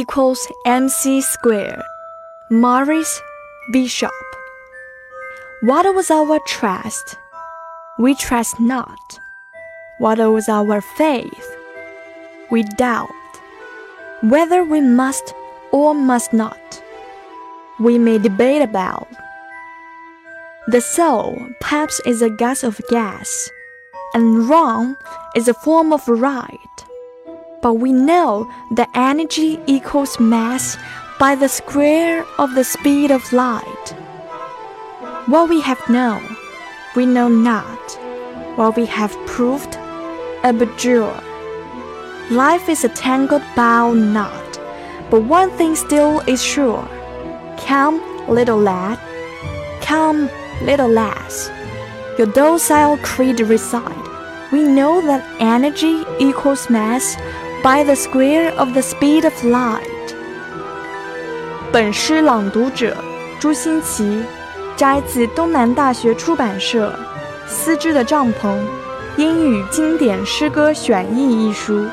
equals mc squared. Morris Bishop. What was our trust? We trust not. What was our faith? We doubt. Whether we must or must not, we may debate about. The soul, perhaps, is a gas of gas, and wrong is a form of right. But we know that energy equals mass by the square of the speed of light. What we have known, we know not. What we have proved, abjure. Life is a tangled bow knot, but one thing still is sure. Come, little lad, come, little lass. Your docile creed recite. We know that energy equals mass by the square of the speed of light. 本诗朗读者朱新奇，摘自东南大学出版社《丝织的帐篷：英语经典诗歌选译》一书。